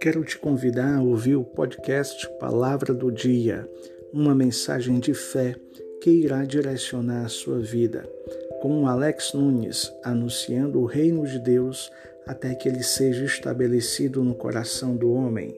Quero te convidar a ouvir o podcast Palavra do Dia, uma mensagem de fé que irá direcionar a sua vida, com Alex Nunes anunciando o reino de Deus até que ele seja estabelecido no coração do homem.